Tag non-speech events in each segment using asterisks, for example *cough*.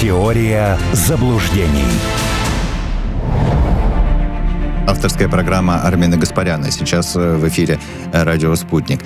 Теория заблуждений. Авторская программа Армина Гаспаряна. Сейчас э, в эфире радио «Спутник».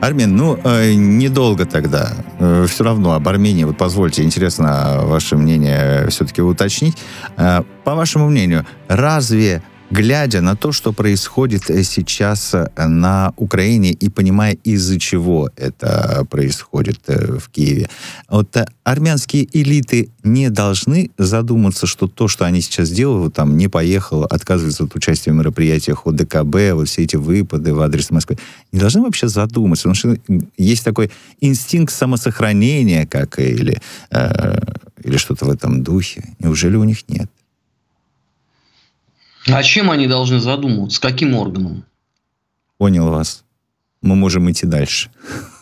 Армин, ну, э, недолго тогда. Э, все равно об Армении, вот позвольте, интересно ваше мнение все-таки уточнить. По вашему мнению, разве глядя на то, что происходит э, сейчас э, на Украине и понимая, из-за чего это происходит э, в Киеве, вот армянские элиты не должны задуматься, что то, что они сейчас делают, там, не поехал, отказывается от участия в мероприятиях ОДКБ, вот все эти выпады в адрес Москвы, не должны вообще задуматься, потому что есть такой инстинкт самосохранения, как или, э, или что-то в этом духе. Неужели у них нет? А чем они должны задумываться? С каким органом? Понял вас. Мы можем идти дальше.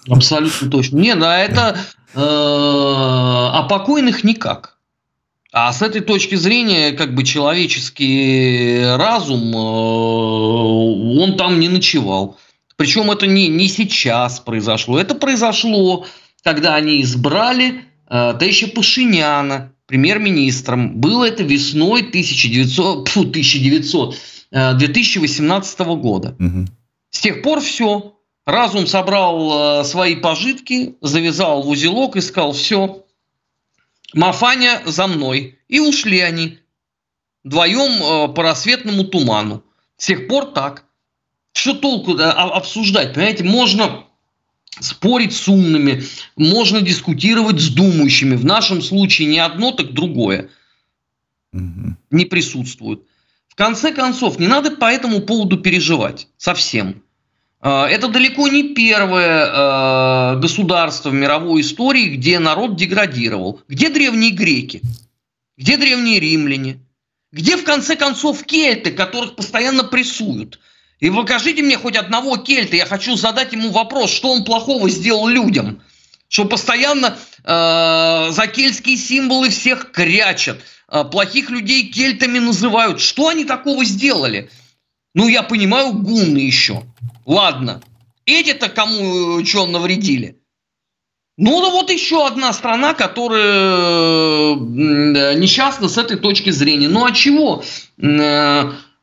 Абсолютно точно. Не, да, это э, о покойных никак. А с этой точки зрения, как бы человеческий разум, э, он там не ночевал. Причем это не, не сейчас произошло. Это произошло, когда они избрали э, товарища Пашиняна премьер-министром. Было это весной 1900, фу, 1900, 2018 года. Угу. С тех пор все. Разум собрал э, свои пожитки, завязал в узелок и сказал, все, Мафаня за мной. И ушли они вдвоем э, по рассветному туману. С тех пор так. Что толку обсуждать? Понимаете, можно спорить с умными, можно дискутировать с думающими. В нашем случае не одно, так другое угу. не присутствует. В конце концов, не надо по этому поводу переживать совсем. А, это далеко не первое а, государство в мировой истории, где народ деградировал. Где древние греки? Где древние римляне? Где, в конце концов, кельты, которых постоянно прессуют? И покажите мне хоть одного кельта, я хочу задать ему вопрос, что он плохого сделал людям. Что постоянно э, за кельтские символы всех крячат, э, плохих людей кельтами называют. Что они такого сделали? Ну, я понимаю, гунны еще. Ладно. Эти-то кому э, что навредили? Ну, да вот еще одна страна, которая несчастна с этой точки зрения. Ну, а чего?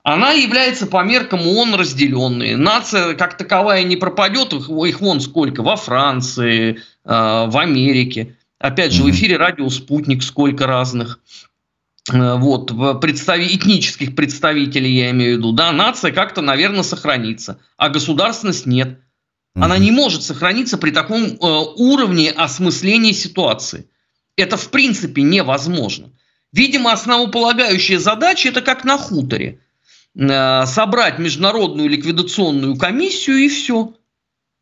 Она является по меркам ООН разделенной. Нация как таковая не пропадет, их, их вон сколько, во Франции, э, в Америке. Опять же, в эфире радио «Спутник» сколько разных. Э, вот, представи, этнических представителей я имею в виду. Да, нация как-то, наверное, сохранится, а государственность нет. Она не может сохраниться при таком э, уровне осмысления ситуации. Это в принципе невозможно. Видимо, основополагающая задача это как на хуторе – собрать международную ликвидационную комиссию и все.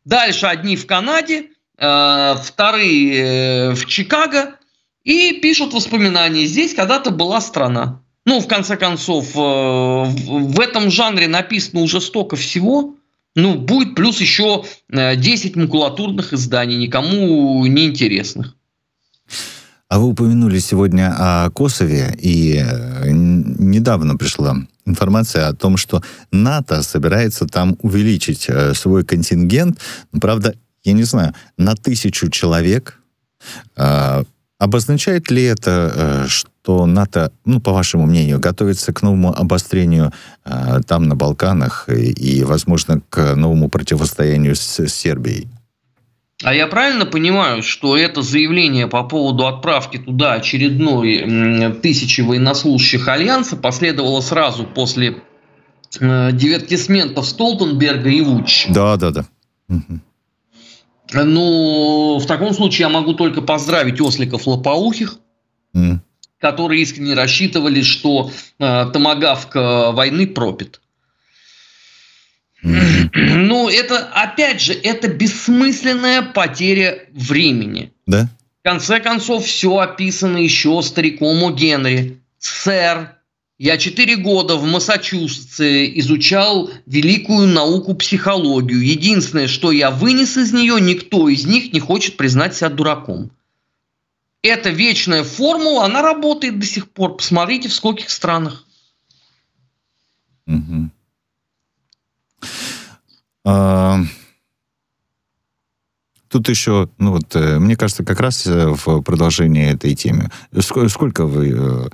Дальше одни в Канаде, э, вторые э, в Чикаго и пишут воспоминания. Здесь когда-то была страна. Ну, в конце концов, в этом жанре написано уже столько всего. Ну, будет плюс еще 10 макулатурных изданий, никому не интересных. А вы упомянули сегодня о Косове, и недавно пришла информация о том, что НАТО собирается там увеличить э, свой контингент. Правда, я не знаю, на тысячу человек. Э, обозначает ли это, э, что НАТО, ну, по вашему мнению, готовится к новому обострению э, там, на Балканах, и, и, возможно, к новому противостоянию с, с Сербией? А я правильно понимаю, что это заявление по поводу отправки туда очередной тысячи военнослужащих Альянса последовало сразу после э, дивертисментов Столтенберга и Вучича? Да, да, да. Ну, в таком случае я могу только поздравить осликов лопоухих, mm. которые искренне рассчитывали, что э, томагавка войны пропит. Ну, это, опять же, это бессмысленная потеря времени. Да? В конце концов, все описано еще стариком у Генри. Сэр, я четыре года в Массачусетсе изучал великую науку психологию. Единственное, что я вынес из нее, никто из них не хочет признать себя дураком. Эта вечная формула, она работает до сих пор. Посмотрите, в скольких странах. Тут еще, ну вот, э, мне кажется, как раз э, в продолжении этой темы. Сколько, сколько вы,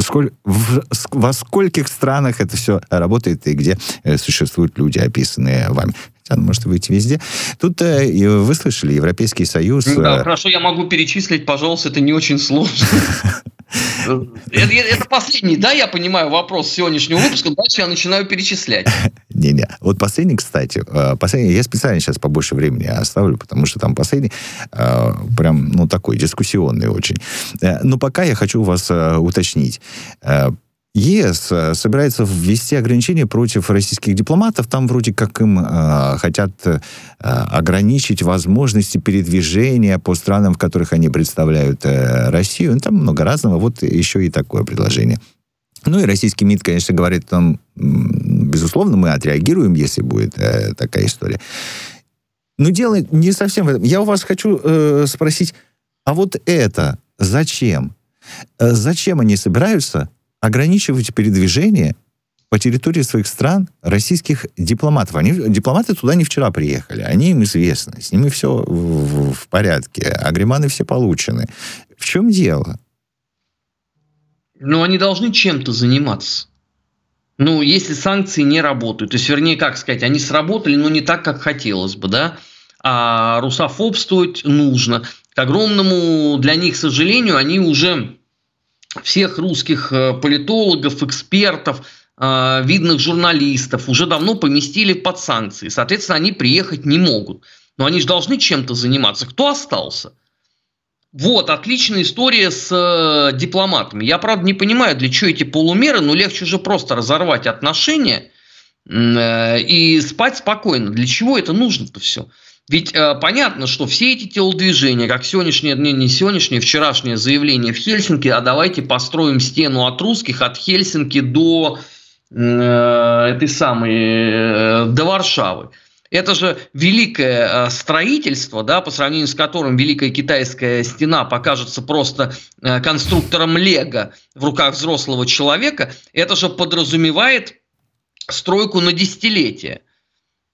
сколь, в, во скольких странах это все работает и где существуют люди, описанные вами? Она может выйти везде. Тут э, вы слышали, Европейский Союз... Да, хорошо, я могу перечислить, пожалуйста, это не очень сложно. *laughs* Это, это последний, да, я понимаю, вопрос сегодняшнего выпуска. Дальше я начинаю перечислять. *laughs* Не-не. Вот последний, кстати, э, последний, я специально сейчас побольше времени оставлю, потому что там последний э, прям, ну, такой дискуссионный очень. Э, но пока я хочу вас уточнить. ЕС собирается ввести ограничения против российских дипломатов. Там вроде как им э, хотят э, ограничить возможности передвижения по странам, в которых они представляют э, Россию. Там много разного. Вот еще и такое предложение. Ну и российский МИД, конечно, говорит, там, безусловно, мы отреагируем, если будет э, такая история. Но дело не совсем в этом. Я у вас хочу э, спросить, а вот это зачем? Э, зачем они собираются ограничивать передвижение по территории своих стран российских дипломатов. Они, дипломаты туда не вчера приехали, они им известны, с ними все в, в порядке, агреманы все получены. В чем дело? Ну, они должны чем-то заниматься. Ну, если санкции не работают, то есть, вернее, как сказать, они сработали, но не так, как хотелось бы, да, а русофобствовать нужно. К огромному для них сожалению, они уже всех русских э, политологов, экспертов, э, видных журналистов уже давно поместили под санкции. Соответственно, они приехать не могут. Но они же должны чем-то заниматься. Кто остался? Вот, отличная история с э, дипломатами. Я, правда, не понимаю, для чего эти полумеры, но легче же просто разорвать отношения и спать спокойно. Для чего это нужно-то все? Ведь э, понятно, что все эти телодвижения, как сегодняшнее, не, не сегодняшнее, вчерашнее заявление в Хельсинки, а давайте построим стену от русских, от Хельсинки до э, этой самой, э, до Варшавы. Это же великое э, строительство, да, по сравнению с которым Великая Китайская стена покажется просто э, конструктором Лего в руках взрослого человека. Это же подразумевает стройку на десятилетия.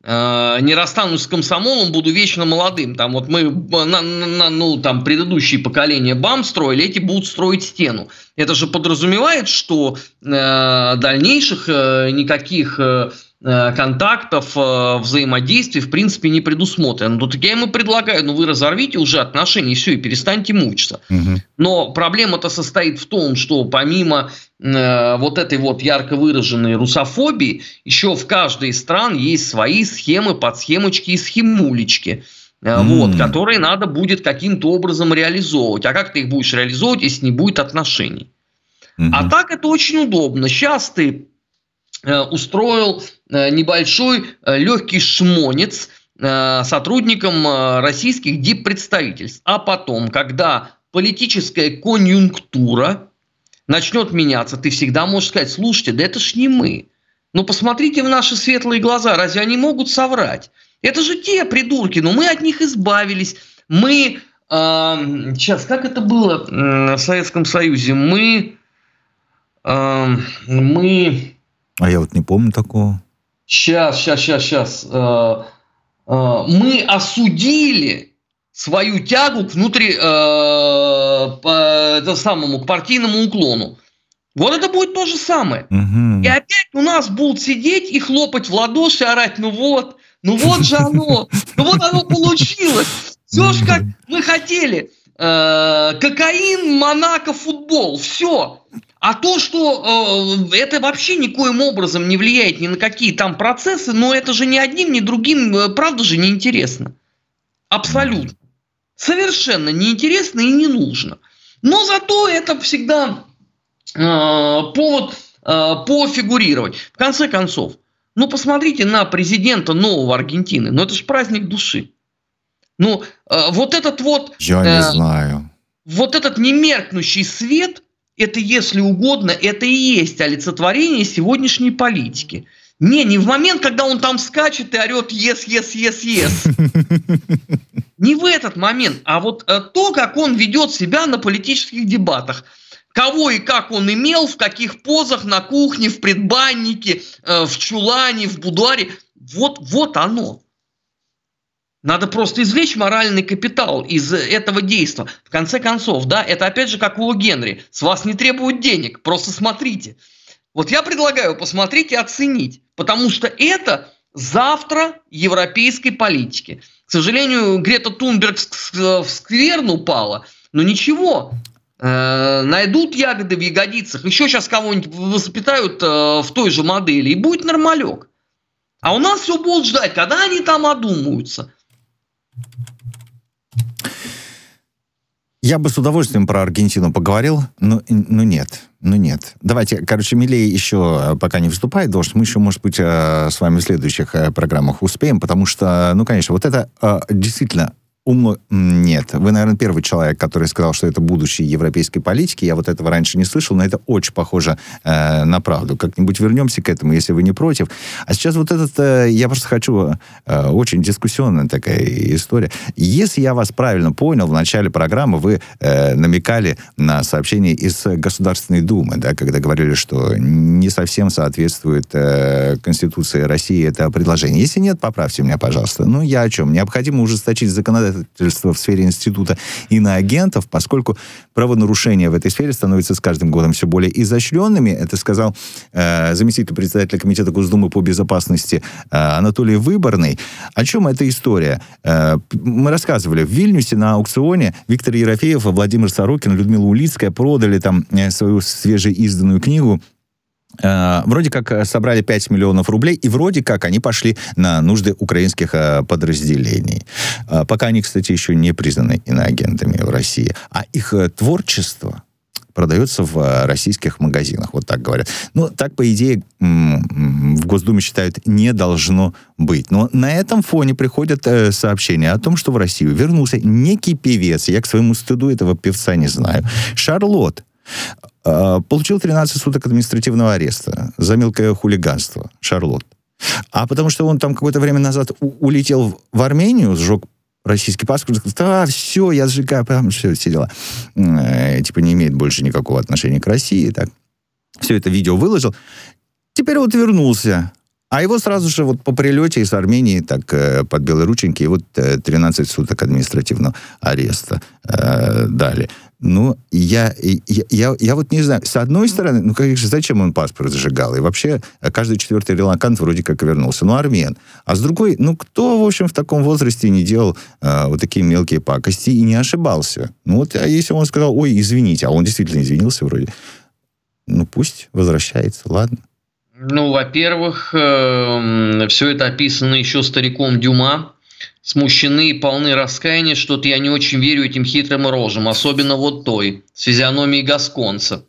Э, не расстанусь с комсомолом, буду вечно молодым. Там вот мы, на, на, ну, там предыдущие поколения БАМ строили, эти будут строить стену. Это же подразумевает, что э, дальнейших э, никаких э, контактов, э, взаимодействий в принципе не предусмотрено. Ну, так я ему предлагаю, ну вы разорвите уже отношения, и все, и перестаньте мучиться. Угу. Но проблема-то состоит в том, что помимо э, вот этой вот ярко выраженной русофобии, еще в каждой из стран есть свои схемы, подсхемочки и схемулечки. Mm. Вот, которые надо будет каким-то образом реализовывать. А как ты их будешь реализовывать, если не будет отношений? Mm-hmm. А так это очень удобно. Сейчас ты Э, устроил э, небольшой э, легкий шмонец сотрудникам российских диппредставительств. А потом, когда политическая конъюнктура начнет меняться, ты всегда можешь сказать, слушайте, да это ж не мы. Ну посмотрите в наши светлые глаза, разве они могут соврать? Это же те придурки, но мы от них избавились. Мы, э, сейчас, как это было в Советском Союзе? Мы, э, мы а я вот не помню такого. Сейчас, сейчас, сейчас, сейчас. Э, э, мы осудили свою тягу к внутри, э, по, это самому, к партийному уклону. Вот это будет то же самое. Угу. И опять у нас будут сидеть и хлопать в ладоши, орать, ну вот, ну вот же оно, ну вот оно получилось. Все же как мы хотели. Кокаин, Монако, футбол, все. А то, что э, это вообще никоим образом не влияет ни на какие там процессы, но это же ни одним, ни другим, э, правда же, не интересно. Абсолютно. Совершенно неинтересно и не нужно. Но зато это всегда э, повод э, пофигурировать. В конце концов, ну посмотрите на президента нового Аргентины. Ну это же праздник души. Ну э, вот этот вот... Я э, не знаю. Вот этот немеркнущий свет – это, если угодно, это и есть олицетворение сегодняшней политики. Не, не в момент, когда он там скачет и орет «yes, yes, yes, yes». Не в этот момент, а вот э, то, как он ведет себя на политических дебатах. Кого и как он имел, в каких позах, на кухне, в предбаннике, э, в чулане, в будуаре. Вот, вот оно. Надо просто извлечь моральный капитал из этого действия. В конце концов, да, это опять же как у Генри. С вас не требуют денег, просто смотрите. Вот я предлагаю посмотреть и оценить, потому что это завтра европейской политики. К сожалению, Грета Тунберг в скверну упала, но ничего, э, найдут ягоды в ягодицах, еще сейчас кого-нибудь воспитают э, в той же модели, и будет нормалек. А у нас все будут ждать, когда они там одумаются. Я бы с удовольствием про Аргентину поговорил, но, но нет. Ну нет. Давайте, короче, Милей еще э, пока не выступает, дождь. Мы еще, может быть, э, с вами в следующих э, программах успеем, потому что, ну, конечно, вот это действительно умно... Нет. Вы, наверное, первый человек, который сказал, что это будущее европейской политики. Я вот этого раньше не слышал, но это очень похоже э, на правду. Как-нибудь вернемся к этому, если вы не против. А сейчас вот этот... Э, я просто хочу... Э, очень дискуссионная такая история. Если я вас правильно понял, в начале программы вы э, намекали на сообщение из Государственной Думы, да, когда говорили, что не совсем соответствует э, Конституции России это предложение. Если нет, поправьте меня, пожалуйста. Ну, я о чем? Необходимо ужесточить законодательство законодательства в сфере института иноагентов, поскольку правонарушения в этой сфере становятся с каждым годом все более изощренными. Это сказал э, заместитель председателя Комитета Госдумы по безопасности э, Анатолий Выборный. О чем эта история? Э, мы рассказывали, в Вильнюсе на аукционе Виктор Ерофеев, Владимир Сорокин, Людмила Улицкая продали там э, свою свежеизданную книгу вроде как э, собрали 5 миллионов рублей, и вроде как они пошли на нужды украинских э, подразделений. Пока они, кстати, еще не признаны иноагентами в России. А их творчество продается в российских магазинах, вот так говорят. Ну, так, по идее, в Госдуме считают, не должно быть. Но на этом фоне приходят сообщения о том, что в Россию вернулся некий певец, я к своему стыду этого певца не знаю, Шарлот, получил 13 суток административного ареста за мелкое хулиганство, Шарлот. А потому что он там какое-то время назад улетел в Армению, сжег российский паспорт, сказал, да, все, я сжигаю, прям все, все дела. Э, типа не имеет больше никакого отношения к России, так. Все это видео выложил. Теперь вот вернулся. А его сразу же вот по прилете из Армении так э, под белые рученьки вот э, 13 суток административного ареста э, дали. Ну, я, я, я, я вот не знаю. С одной стороны, ну, конечно, зачем он паспорт зажигал? И вообще, э, каждый четвертый релакант вроде как вернулся. Ну, армян. А с другой, ну, кто, в общем, в таком возрасте не делал э, вот такие мелкие пакости и не ошибался? Ну, вот, а если он сказал, ой, извините, а он действительно извинился вроде, ну, пусть возвращается, ладно. Ну, во-первых, э, все это описано еще стариком Дюма, смущены и полны раскаяния, что-то я не очень верю этим хитрым рожам, особенно вот той, с физиономией Гасконца.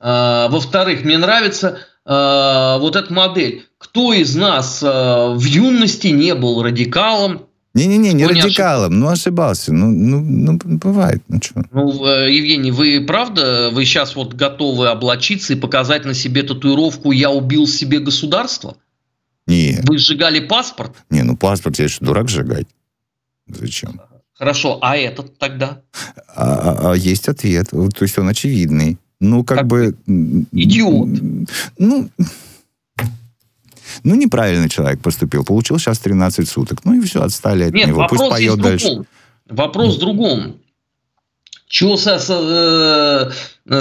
А, во-вторых, мне нравится а, вот эта модель. Кто из нас а, в юности не был радикалом, не-не-не, не радикалом, ну ошибался, ну, ну, ну бывает, ну что. Ну, э, Евгений, вы правда, вы сейчас вот готовы облачиться и показать на себе татуировку «Я убил себе государство»? Нет. Вы сжигали паспорт? Не, ну паспорт, я что, дурак сжигать? Зачем? Хорошо, а этот тогда? А, а, а есть ответ, то есть он очевидный. Ну, как, как бы... Идиот. Ну, ну, неправильно человек поступил. Получил сейчас 13 суток. Ну и все, отстали от Нет, него. Пусть поет дальше. Вопрос в другом. Чего с, с, э,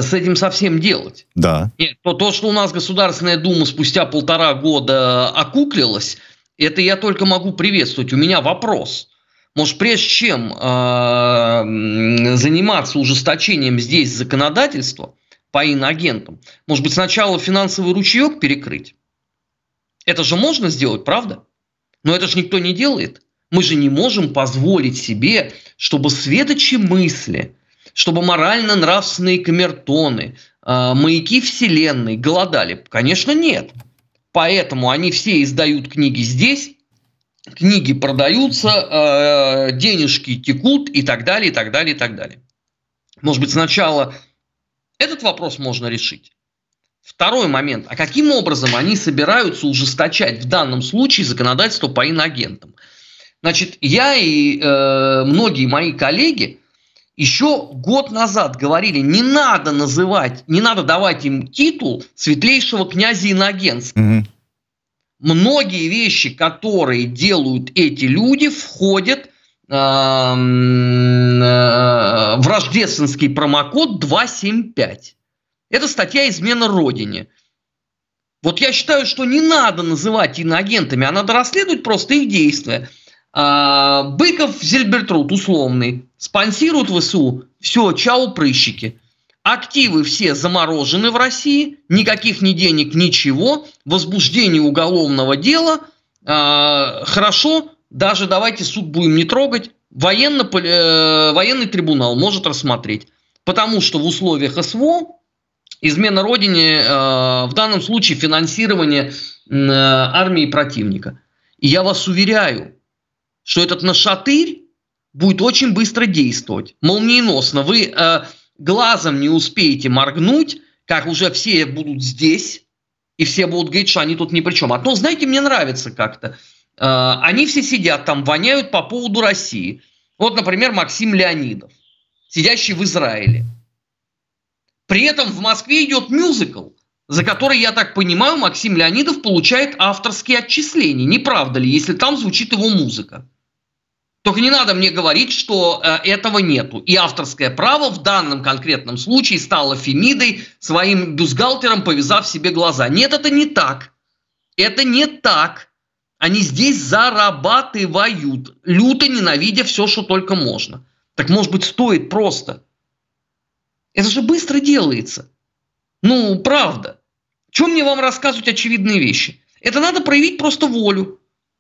с этим совсем делать? Да. Нет, то, то, что у нас Государственная Дума спустя полтора года окуклилась, это я только могу приветствовать. У меня вопрос. Может, прежде чем э, заниматься ужесточением здесь законодательства по иноагентам, может быть, сначала финансовый ручеек перекрыть? Это же можно сделать, правда? Но это же никто не делает. Мы же не можем позволить себе, чтобы светочи мысли – чтобы морально-нравственные камертоны, э, маяки вселенной голодали? Конечно, нет. Поэтому они все издают книги здесь, книги продаются, э, денежки текут и так далее, и так далее, и так далее. Может быть, сначала этот вопрос можно решить. Второй момент. А каким образом они собираются ужесточать в данном случае законодательство по иноагентам? Значит, я и э, многие мои коллеги еще год назад говорили, не надо называть, не надо давать им титул светлейшего князя Иногенского. Угу. многие вещи, которые делают эти люди, входят э, в рождественский промокод 275. Это статья «Измена Родине». Вот я считаю, что не надо называть иноагентами, а надо расследовать просто их действия. А, Быков, Зельбертруд, условный, спонсируют ВСУ. Все, чау, прыщики. Активы все заморожены в России, никаких ни денег, ничего. Возбуждение уголовного дела. А, хорошо, даже давайте суд будем не трогать. Военно, э, военный трибунал может рассмотреть. Потому что в условиях СВО измена Родине э, в данном случае финансирование э, армии противника. И я вас уверяю, что этот нашатырь будет очень быстро действовать, молниеносно. Вы э, глазом не успеете моргнуть, как уже все будут здесь, и все будут говорить, что они тут ни при чем. То, знаете, мне нравится как-то. Э, они все сидят там, воняют по поводу России. Вот, например, Максим Леонидов, сидящий в Израиле. При этом в Москве идет мюзикл, за который, я так понимаю, Максим Леонидов получает авторские отчисления. Не правда ли, если там звучит его музыка? Только не надо мне говорить, что э, этого нету. И авторское право в данном конкретном случае стало Фемидой своим бюстгальтером, повязав себе глаза. Нет, это не так. Это не так. Они здесь зарабатывают, люто ненавидя все, что только можно. Так может быть стоит просто это же быстро делается. Ну, правда. Чем мне вам рассказывать очевидные вещи? Это надо проявить просто волю.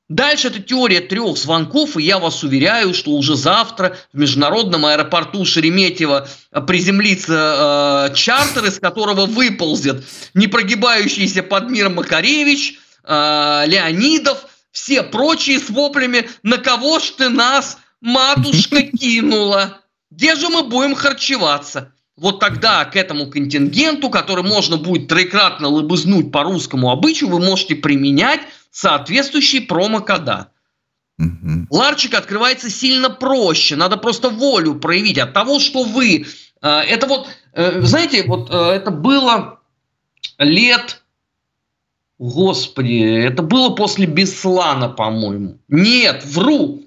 Дальше это теория трех звонков, и я вас уверяю, что уже завтра в международном аэропорту Шереметьево приземлится э, чартер, из которого выползет непрогибающийся под мир Макаревич, э, Леонидов, все прочие с воплями «На кого ж ты нас, матушка, *laughs* кинула? Где же мы будем харчеваться?» Вот тогда к этому контингенту, который можно будет троекратно лобызнуть по русскому обычаю, вы можете применять соответствующие промокода. Угу. Ларчик открывается сильно проще, надо просто волю проявить от того, что вы... Э, это вот, э, знаете, вот э, это было лет... Господи, это было после Беслана, по-моему. Нет, вру.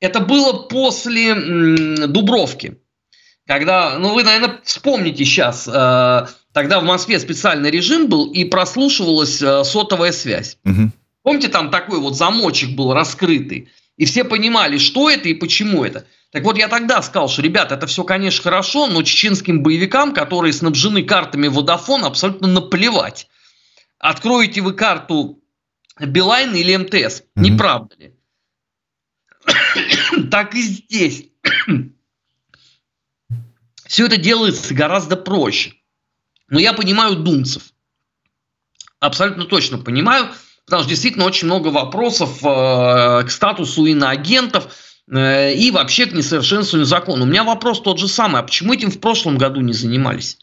Это было после Дубровки. Когда, ну вы, наверное, вспомните сейчас, э, тогда в Москве специальный режим был и прослушивалась э, сотовая связь. Угу. Помните, там такой вот замочек был раскрытый, и все понимали, что это и почему это. Так вот, я тогда сказал, что, ребята, это все, конечно, хорошо, но чеченским боевикам, которые снабжены картами Vodafone, абсолютно наплевать. Откроете вы карту Билайн или МТС, mm не правда ли? *coughs* так и здесь. Все это делается гораздо проще. Но я понимаю думцев. Абсолютно точно понимаю, потому что действительно очень много вопросов э, к статусу иноагентов э, и вообще к несовершенствованию закона. У меня вопрос тот же самый. А почему этим в прошлом году не занимались?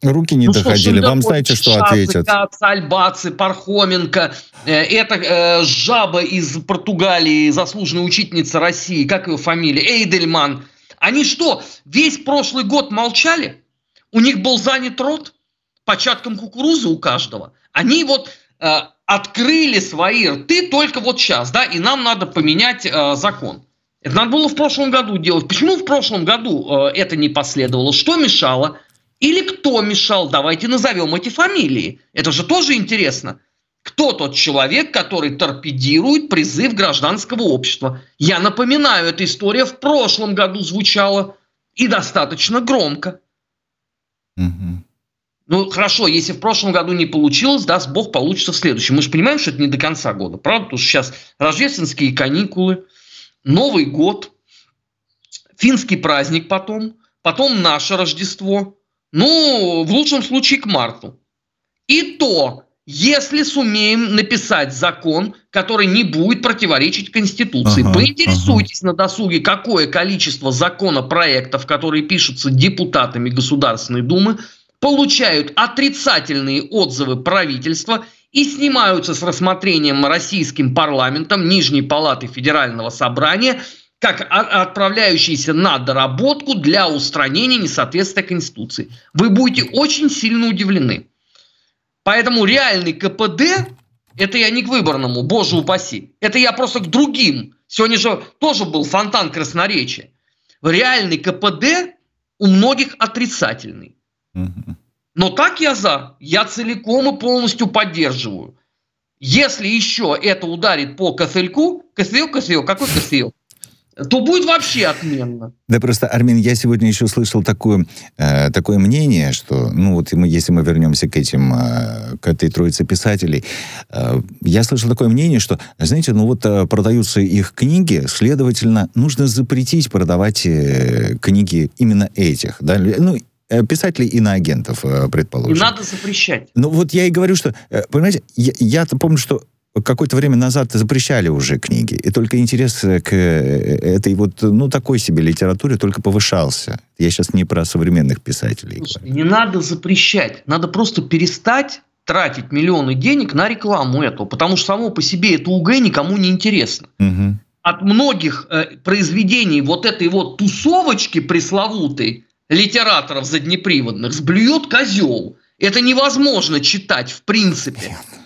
Руки не ну, доходили. Что, Вам знаете, что Шазы, ответят? Альбацы, Пархоменко. Э, это э, жаба из Португалии, заслуженная учительница России. Как ее фамилия? Эйдельман. Они что, весь прошлый год молчали? У них был занят рот початком кукурузы у каждого. Они вот э, открыли свои рты только вот сейчас, да, и нам надо поменять э, закон. Это надо было в прошлом году делать. Почему в прошлом году э, это не последовало? Что мешало? Или кто мешал? Давайте назовем эти фамилии. Это же тоже интересно. Кто тот человек, который торпедирует призыв гражданского общества? Я напоминаю, эта история в прошлом году звучала и достаточно громко. Угу. Ну, хорошо, если в прошлом году не получилось, даст Бог, получится в следующем. Мы же понимаем, что это не до конца года, правда? Потому что сейчас рождественские каникулы, Новый год, финский праздник потом, потом наше Рождество. Ну, в лучшем случае к марту. И то если сумеем написать закон, который не будет противоречить Конституции. Ага, Поинтересуйтесь ага. на досуге, какое количество законопроектов, которые пишутся депутатами Государственной Думы, получают отрицательные отзывы правительства и снимаются с рассмотрением российским парламентом Нижней Палаты Федерального Собрания как отправляющиеся на доработку для устранения несоответствия Конституции. Вы будете очень сильно удивлены. Поэтому реальный КПД Это я не к выборному, боже упаси. Это я просто к другим. Сегодня же тоже был фонтан красноречия. Реальный КПД у многих отрицательный. Но так я за. Я целиком и полностью поддерживаю. Если еще это ударит по косыльку, косылек, косылек, какой косылек? То будет вообще отменно. Да просто, Армин, я сегодня еще слышал такое, э, такое мнение, что, ну вот мы, если мы вернемся к этим, э, к этой троице писателей, э, я слышал такое мнение, что, знаете, ну вот э, продаются их книги, следовательно, нужно запретить продавать э, книги именно этих, да, ну, э, писателей и на агентов, э, предположим. И надо запрещать. Ну вот я и говорю, что, понимаете, я, я-то помню, что какое-то время назад запрещали уже книги, и только интерес к э, этой вот, ну, такой себе литературе только повышался. Я сейчас не про современных писателей. Слушай, не надо запрещать, надо просто перестать тратить миллионы денег на рекламу этого, потому что само по себе это УГ никому не интересно. Угу. От многих э, произведений вот этой вот тусовочки пресловутой литераторов заднеприводных сблюет козел. Это невозможно читать в принципе. Понятно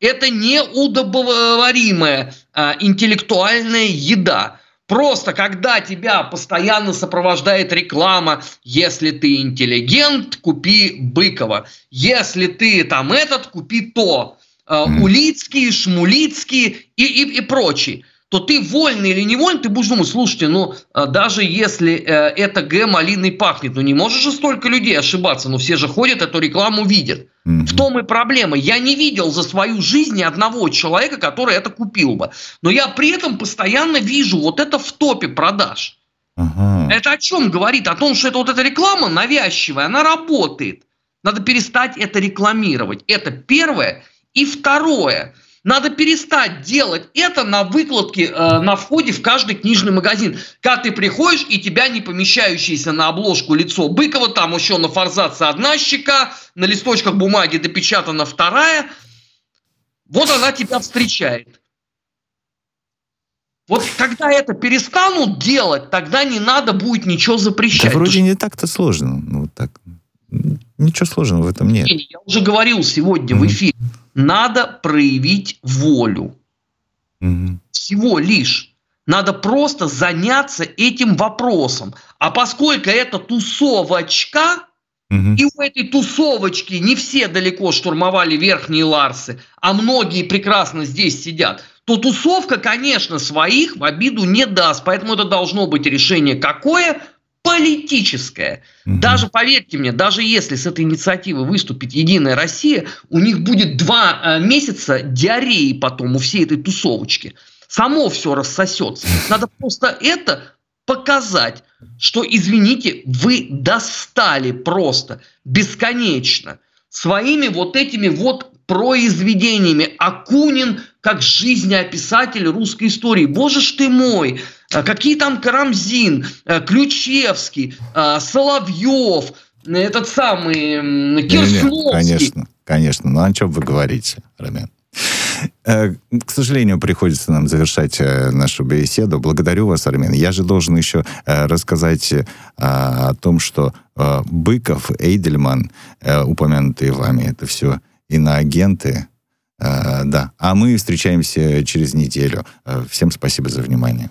это неудобоваримая а, интеллектуальная еда. Просто когда тебя постоянно сопровождает реклама, если ты интеллигент, купи Быкова. Если ты там этот, купи то. Э, Улицкий, Шмулицкий и, и, и прочие то ты вольный или невольный, ты будешь думать, слушайте, ну, а, даже если э, это Г малиной пахнет, ну, не можешь же столько людей ошибаться, но ну, все же ходят, эту рекламу видят. Mm-hmm. В том и проблема. Я не видел за свою жизнь ни одного человека, который это купил бы. Но я при этом постоянно вижу вот это в топе продаж. Uh-huh. Это о чем говорит? О том, что это вот эта реклама навязчивая, она работает. Надо перестать это рекламировать. Это первое. И второе – надо перестать делать это на выкладке э, на входе в каждый книжный магазин. Когда ты приходишь, и тебя не помещающееся на обложку лицо Быкова, там еще на форзаце одна щека, на листочках бумаги допечатана вторая. Вот она тебя встречает. Вот когда это перестанут делать, тогда не надо будет ничего запрещать. Да вроде не так-то сложно. Ну, вот так. Ничего сложного в этом нет. Я уже говорил сегодня mm-hmm. в эфире надо проявить волю. Угу. Всего лишь. Надо просто заняться этим вопросом. А поскольку это тусовочка, угу. и у этой тусовочки не все далеко штурмовали верхние Ларсы, а многие прекрасно здесь сидят, то тусовка, конечно, своих в обиду не даст. Поэтому это должно быть решение какое? Политическое. Угу. Даже, поверьте мне, даже если с этой инициативы выступит Единая Россия, у них будет два э, месяца диареи потом у всей этой тусовочки. Само все рассосется. *laughs* Надо просто это показать, что, извините, вы достали просто бесконечно своими вот этими вот произведениями. Акунин как жизнеописатель русской истории. Боже ж ты мой! А какие там Карамзин, э, Ключевский, э, Соловьев, этот самый Кирсловский. Конечно, конечно. Ну, о чем вы говорите, Роман? Э, к сожалению, приходится нам завершать нашу беседу. Благодарю вас, Армен. Я же должен еще рассказать о том, что Быков, Эйдельман, упомянутые вами, это все иноагенты. Да. А мы встречаемся через неделю. Всем спасибо за внимание.